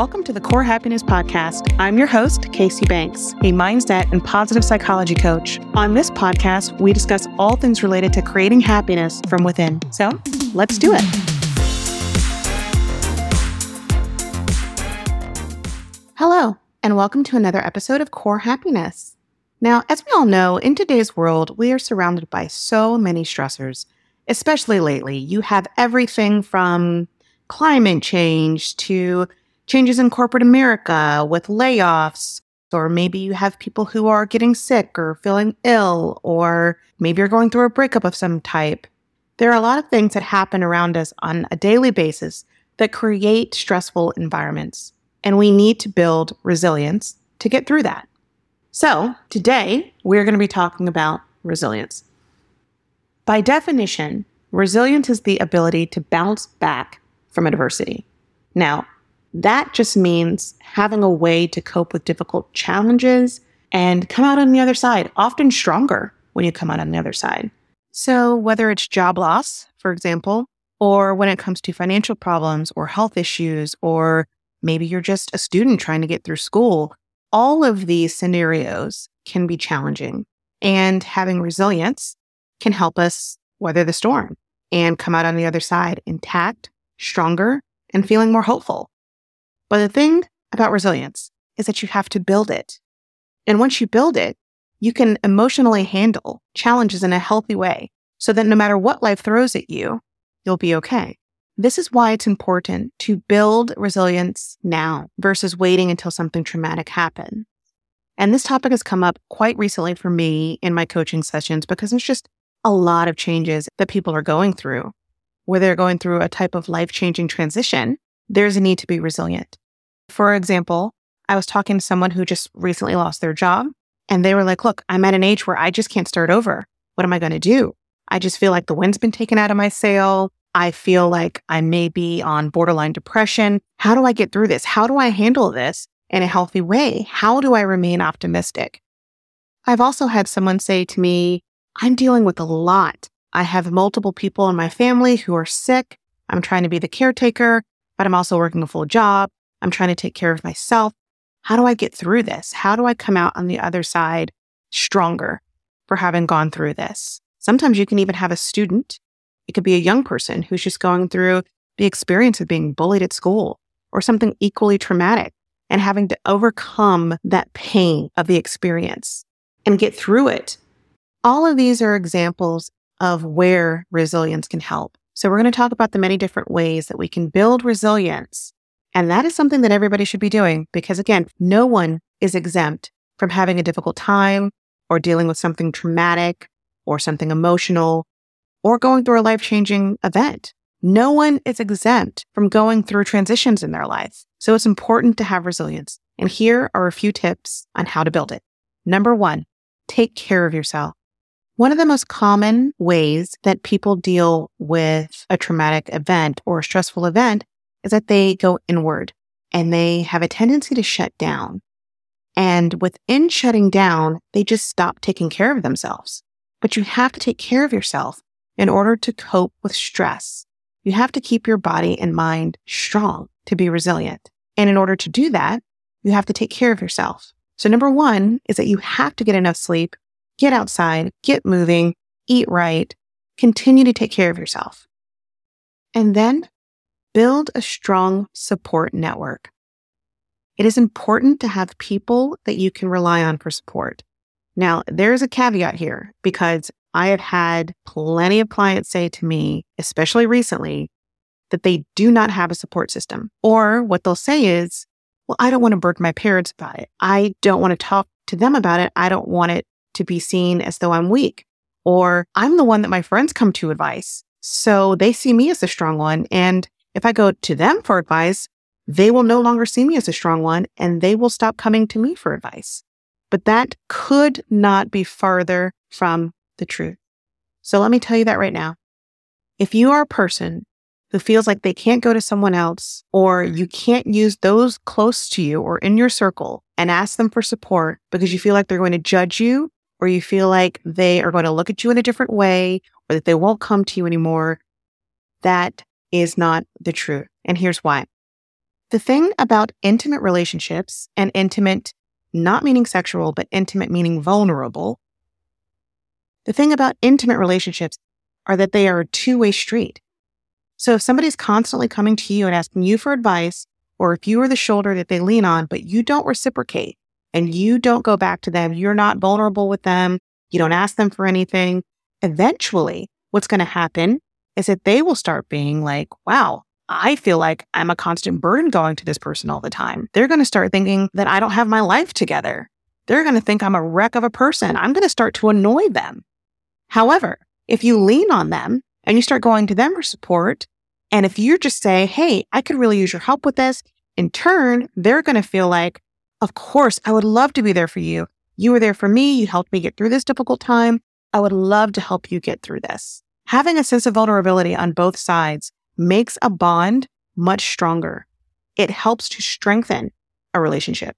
Welcome to the Core Happiness Podcast. I'm your host, Kacee Banks, a mindset and positive psychology coach. On this podcast, we discuss all things related to creating happiness from within. So let's do it. Hello, and welcome to another episode of Core Happiness. Now, as we all know, in today's world, we are surrounded by so many stressors, especially lately. You have everything from climate change to changes in corporate America with layoffs, or maybe you have people who are getting sick or feeling ill, or maybe you're going through a breakup of some type. There are a lot of things that happen around us on a daily basis that create stressful environments, and we need to build resilience to get through that. So, today we're going to be talking about resilience. By definition, resilience is the ability to bounce back from adversity. Now, that just means having a way to cope with difficult challenges and come out on the other side, often stronger when you come out on the other side. So, whether it's job loss, for example, or when it comes to financial problems or health issues, or maybe you're just a student trying to get through school, all of these scenarios can be challenging. And having resilience can help us weather the storm and come out on the other side intact, stronger, and feeling more hopeful. But the thing about resilience is that you have to build it. And once you build it, you can emotionally handle challenges in a healthy way so that no matter what life throws at you, you'll be okay. This is why it's important to build resilience now versus waiting until something traumatic happens. And this topic has come up quite recently for me in my coaching sessions because there's just a lot of changes that people are going through. Where they're going through a type of life changing transition, there's a need to be resilient. For example, I was talking to someone who just recently lost their job and they were like, look, I'm at an age where I just can't start over. What am I going to do? I just feel like the wind's been taken out of my sail. I feel like I may be on borderline depression. How do I get through this? How do I handle this in a healthy way? How do I remain optimistic? I've also had someone say to me, I'm dealing with a lot. I have multiple people in my family who are sick. I'm trying to be the caretaker, but I'm also working a full job. I'm trying to take care of myself. How do I get through this? How do I come out on the other side stronger for having gone through this? Sometimes you can even have a student. It could be a young person who's just going through the experience of being bullied at school or something equally traumatic and having to overcome that pain of the experience and get through it. All of these are examples of where resilience can help. So we're going to talk about the many different ways that we can build resilience and that is something that everybody should be doing because, again, no one is exempt from having a difficult time or dealing with something traumatic or something emotional or going through a life changing event. No one is exempt from going through transitions in their life. So it's important to have resilience. And here are a few tips on how to build it. Number one, take care of yourself. One of the most common ways that people deal with a traumatic event or a stressful event is that they go inward and they have a tendency to shut down. And within shutting down, they just stop taking care of themselves. But you have to take care of yourself in order to cope with stress. You have to keep your body and mind strong to be resilient. And in order to do that, you have to take care of yourself. So number one is that you have to get enough sleep, get outside, get moving, eat right, continue to take care of yourself. And then Build a strong support network. It is important to have people that you can rely on for support. Now, there's a caveat here because I have had plenty of clients say to me, especially recently, that they do not have a support system. Or what they'll say is, well, I don't want to burden my parents about it. I don't want to talk to them about it. I don't want it to be seen as though I'm weak. Or I'm the one that my friends come to advice. So they see me as the strong one. And if I go to them for advice, they will no longer see me as a strong one and they will stop coming to me for advice. But that could not be farther from the truth. So let me tell you that right now. If you are a person who feels like they can't go to someone else or you can't use those close to you or in your circle and ask them for support because you feel like they're going to judge you or you feel like they are going to look at you in a different way or that they won't come to you anymore, that is not the truth. And here's why. The thing about intimate relationships and intimate, not meaning sexual, but intimate meaning vulnerable. The thing about intimate relationships are that they are a two way street. So if somebody's constantly coming to you and asking you for advice, or if you are the shoulder that they lean on, but you don't reciprocate and you don't go back to them, you're not vulnerable with them, you don't ask them for anything, eventually what's going to happen is that they will start being like, wow, I feel like I'm a constant burden going to this person all the time. They're going to start thinking that I don't have my life together. They're going to think I'm a wreck of a person. I'm going to start to annoy them. However, if you lean on them and you start going to them for support, and if you just say, Hey, I could really use your help with this, in turn, they're going to feel like, of course, I would love to be there for you. You were there for me. You helped me get through this difficult time. I would love to help you get through this. Having a sense of vulnerability on both sides makes a bond much stronger. It helps to strengthen a relationship.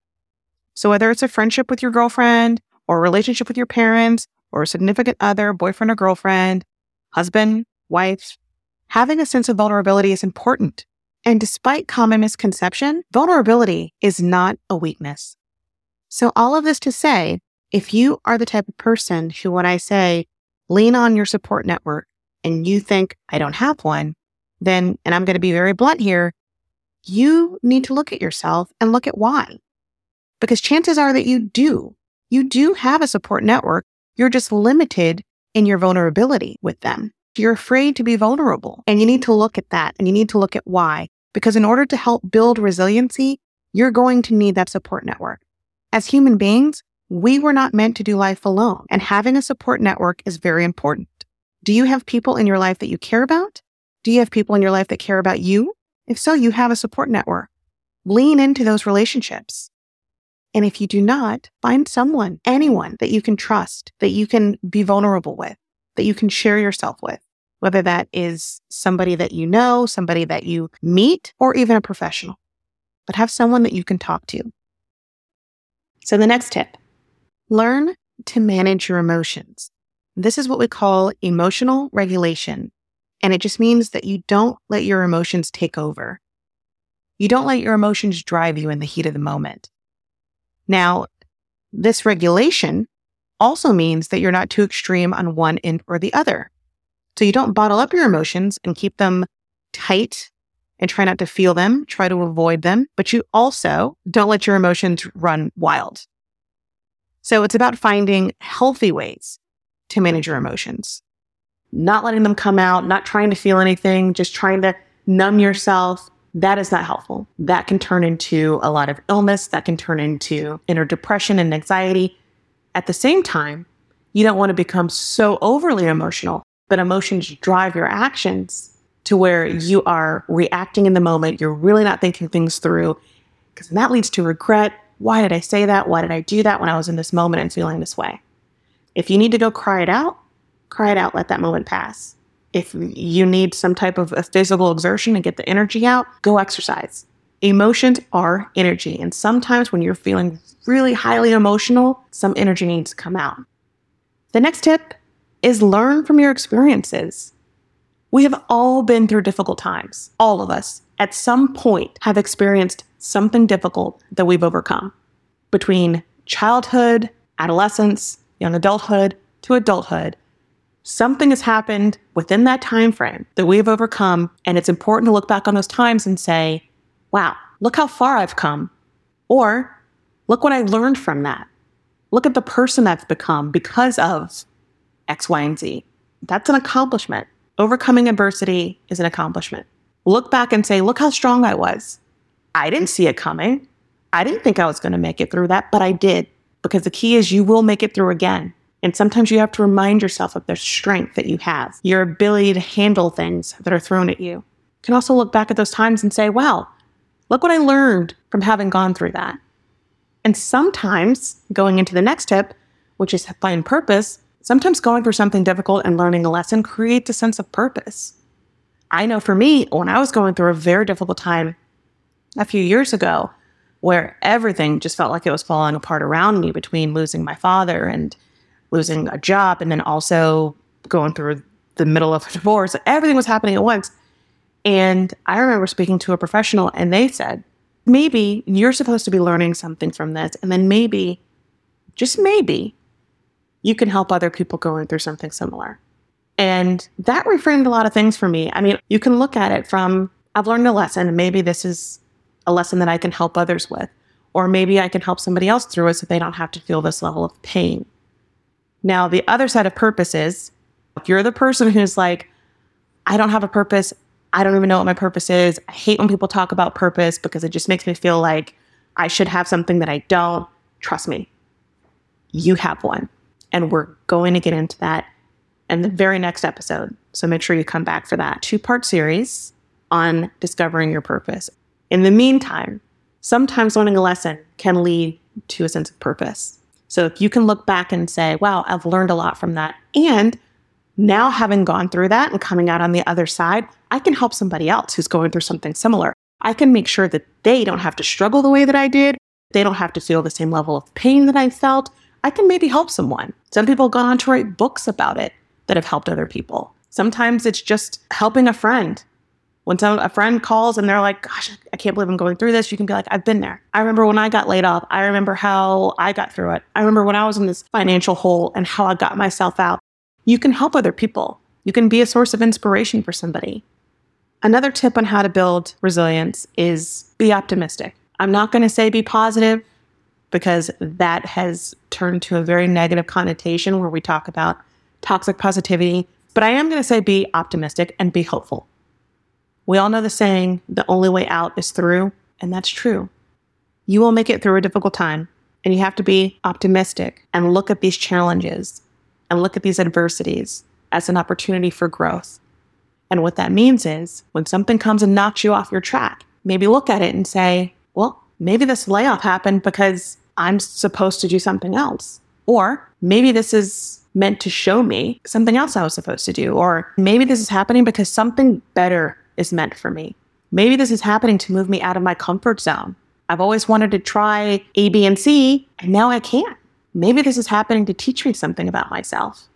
So whether it's a friendship with your girlfriend or a relationship with your parents or a significant other, boyfriend or girlfriend, husband, wife, having a sense of vulnerability is important. And despite common misconception, vulnerability is not a weakness. So all of this to say, if you are the type of person who, when I say lean on your support network and you think I don't have one, then, and I'm going to be very blunt here, you need to look at yourself and look at why. Because chances are that you do. You do have a support network. You're just limited in your vulnerability with them. You're afraid to be vulnerable and you need to look at that and you need to look at why. Because in order to help build resiliency, you're going to need that support network. As human beings, we were not meant to do life alone and having a support network is very important. Do you have people in your life that you care about? Do you have people in your life that care about you? If so, you have a support network. Lean into those relationships. And if you do not, find someone, anyone that you can trust, that you can be vulnerable with, that you can share yourself with, whether that is somebody that you know, somebody that you meet, or even a professional. But have someone that you can talk to. So the next tip, learn to manage your emotions. This is what we call emotional regulation and it just means that you don't let your emotions take over. You don't let your emotions drive you in the heat of the moment. Now, this regulation also means that you're not too extreme on one end or the other. So you don't bottle up your emotions and keep them tight and try not to feel them, try to avoid them, but you also don't let your emotions run wild. So it's about finding healthy ways to manage your emotions not letting them come out, not trying to feel anything, just trying to numb yourself, that is not helpful. That can turn into a lot of illness, that can turn into inner depression and anxiety. At the same time, you don't want to become so overly emotional, but emotions drive your actions to where you are reacting in the moment. You're really not thinking things through because that leads to regret. Why did I say that? Why did I do that when I was in this moment and feeling this way? If you need to go cry it out, cry it out, let that moment pass. If you need some type of a physical exertion to get the energy out, go exercise. Emotions are energy. And sometimes when you're feeling really highly emotional, some energy needs to come out. The next tip is learn from your experiences. We have all been through difficult times. All of us at some point have experienced something difficult that we've overcome. Between childhood, adolescence, young adulthood to adulthood, something has happened within that time frame that we've overcome and it's important to look back on those times and say wow look how far i've come. Or look what i learned from that. Look at the person i've become because of x y and z. That's an accomplishment. Overcoming adversity is an accomplishment. Look back and say look how strong i was. I didn't see it coming. I didn't think i was going to make it through that but i did because the key is you will make it through again and sometimes you have to remind yourself of the strength that you have, your ability to handle things that are thrown at you. You can also look back at those times and say, wow, look what I learned from having gone through that. And sometimes going into the next tip, which is find purpose, sometimes going through something difficult and learning a lesson creates a sense of purpose. I know for me, when I was going through a very difficult time a few years ago, where everything just felt like it was falling apart around me between losing my father and losing a job and then also going through the middle of a divorce. Everything was happening at once. And I remember speaking to a professional and they said, maybe you're supposed to be learning something from this. And then maybe, just maybe, you can help other people going through something similar. And that reframed a lot of things for me. I mean, you can look at it from I've learned a lesson, maybe this is a lesson that I can help others with. Or maybe I can help somebody else through it so they don't have to feel this level of pain. Now, the other side of purpose is if you're the person who's like, I don't have a purpose, I don't even know what my purpose is. I hate when people talk about purpose because it just makes me feel like I should have something that I don't. Trust me, you have one. And we're going to get into that in the very next episode. So make sure you come back for that two part series on discovering your purpose. In the meantime, sometimes learning a lesson can lead to a sense of purpose. So if you can look back and say, wow, I've learned a lot from that. And now, having gone through that and coming out on the other side, I can help somebody else who's going through something similar. I can make sure that they don't have to struggle the way that I did. They don't have to feel the same level of pain that I felt. I can maybe help someone. Some people have gone on to write books about it that have helped other people. Sometimes it's just helping a friend. When some, a friend calls and they're like, Gosh, I can't believe I'm going through this, you can be like, I've been there. I remember when I got laid off. I remember how I got through it. I remember when I was in this financial hole and how I got myself out. You can help other people. You can be a source of inspiration for somebody. Another tip on how to build resilience is be optimistic. I'm not going to say be positive because that has turned to a very negative connotation where we talk about toxic positivity, but I am going to say be optimistic and be hopeful. We all know the saying, the only way out is through, and that's true. You will make it through a difficult time, and you have to be optimistic and look at these challenges and look at these adversities as an opportunity for growth. And what that means is when something comes and knocks you off your track, maybe look at it and say, well, maybe this layoff happened because I'm supposed to do something else. Or maybe this is meant to show me something else I was supposed to do. Or maybe this is happening because something better is meant for me. Maybe this is happening to move me out of my comfort zone. I've always wanted to try A, B, and C, and now I can't. maybe this is happening to teach me something about myself.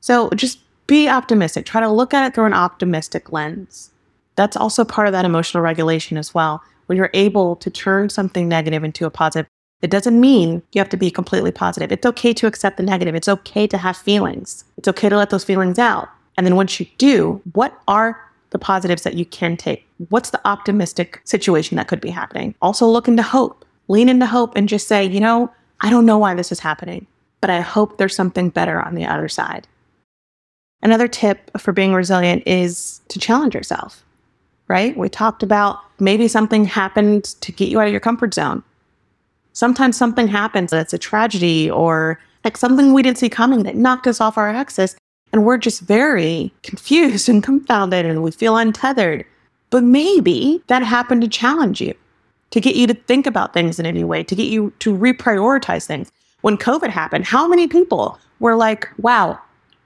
So just be optimistic. Try to look at it through an optimistic lens. That's also part of that emotional regulation as well. When you're able to turn something negative into a positive, it doesn't mean you have to be completely positive. It's okay to accept the negative. It's okay to have feelings. It's okay to let those feelings out. And then once you do, what are the positives that you can take? What's the optimistic situation that could be happening? Also look into hope. Lean into hope and just say, you know, I don't know why this is happening, but I hope there's something better on the other side. Another tip for being resilient is to challenge yourself, right? We talked about maybe something happened to get you out of your comfort zone. Sometimes something happens that's a tragedy or like something we didn't see coming that knocked us off our axis. And we're just very confused and confounded and we feel untethered. But maybe that happened to challenge you to get you to think about things in a new way, to get you to reprioritize things. When COVID happened, how many people were like, wow,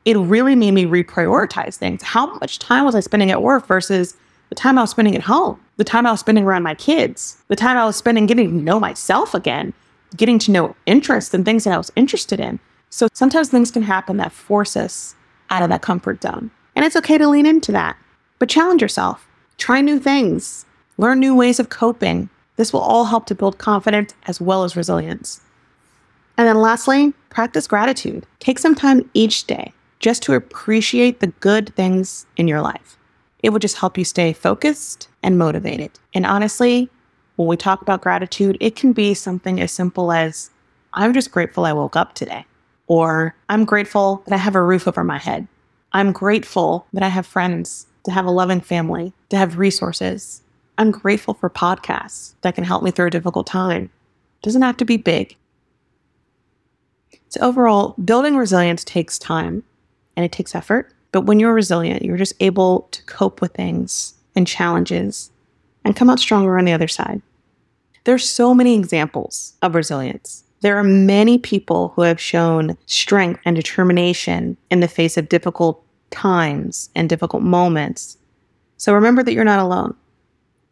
it really made me reprioritize things? How much time was I spending at work versus the time I was spending at home, the time I was spending around my kids, the time I was spending getting to know myself again, getting to know interests and things that I was interested in. So sometimes things can happen that force us out of that comfort zone. And it's okay to lean into that, but challenge yourself, try new things, learn new ways of coping, this will all help to build confidence as well as resilience. And then lastly, practice gratitude. Take some time each day just to appreciate the good things in your life. It will just help you stay focused and motivated. And honestly, when we talk about gratitude, it can be something as simple as I'm just grateful I woke up today, or I'm grateful that I have a roof over my head. I'm grateful that I have friends, to have a loving family, to have resources, I'm grateful for podcasts that can help me through a difficult time. It doesn't have to be big. So, overall, building resilience takes time and it takes effort. But when you're resilient, you're just able to cope with things and challenges and come out stronger on the other side. There's so many examples of resilience. There are many people who have shown strength and determination in the face of difficult times and difficult moments. So remember that you're not alone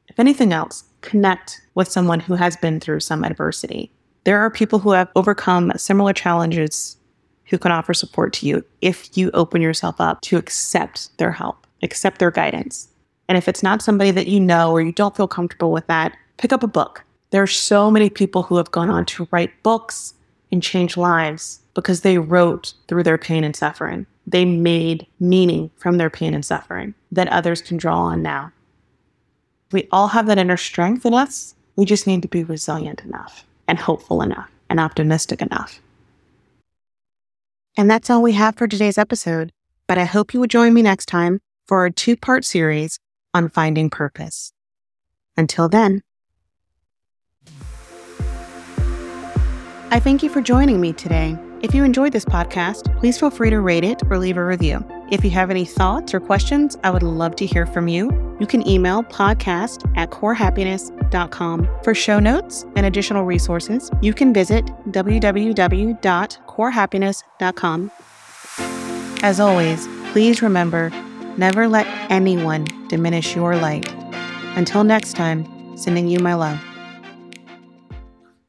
if anything else, connect with someone who has been through some adversity. There are people who have overcome similar challenges who can offer support to you if you open yourself up to accept their help, accept their guidance. And if it's not somebody that you know or you don't feel comfortable with that, pick up a book. There are so many people who have gone on to write books and change lives because they wrote through their pain and suffering. They made meaning from their pain and suffering that others can draw on now. We all have that inner strength in us. We just need to be resilient enough and hopeful enough and optimistic enough. And that's all we have for today's episode. But I hope you will join me next time for our two part series on finding purpose. Until then, I thank you for joining me today. If you enjoyed this podcast, please feel free to rate it or leave a review. If you have any thoughts or questions, I would love to hear from you. You can email podcast at corehappiness.com. For show notes and additional resources, you can visit www.corehappiness.com. As always, please remember never let anyone diminish your light. Until next time, sending you my love.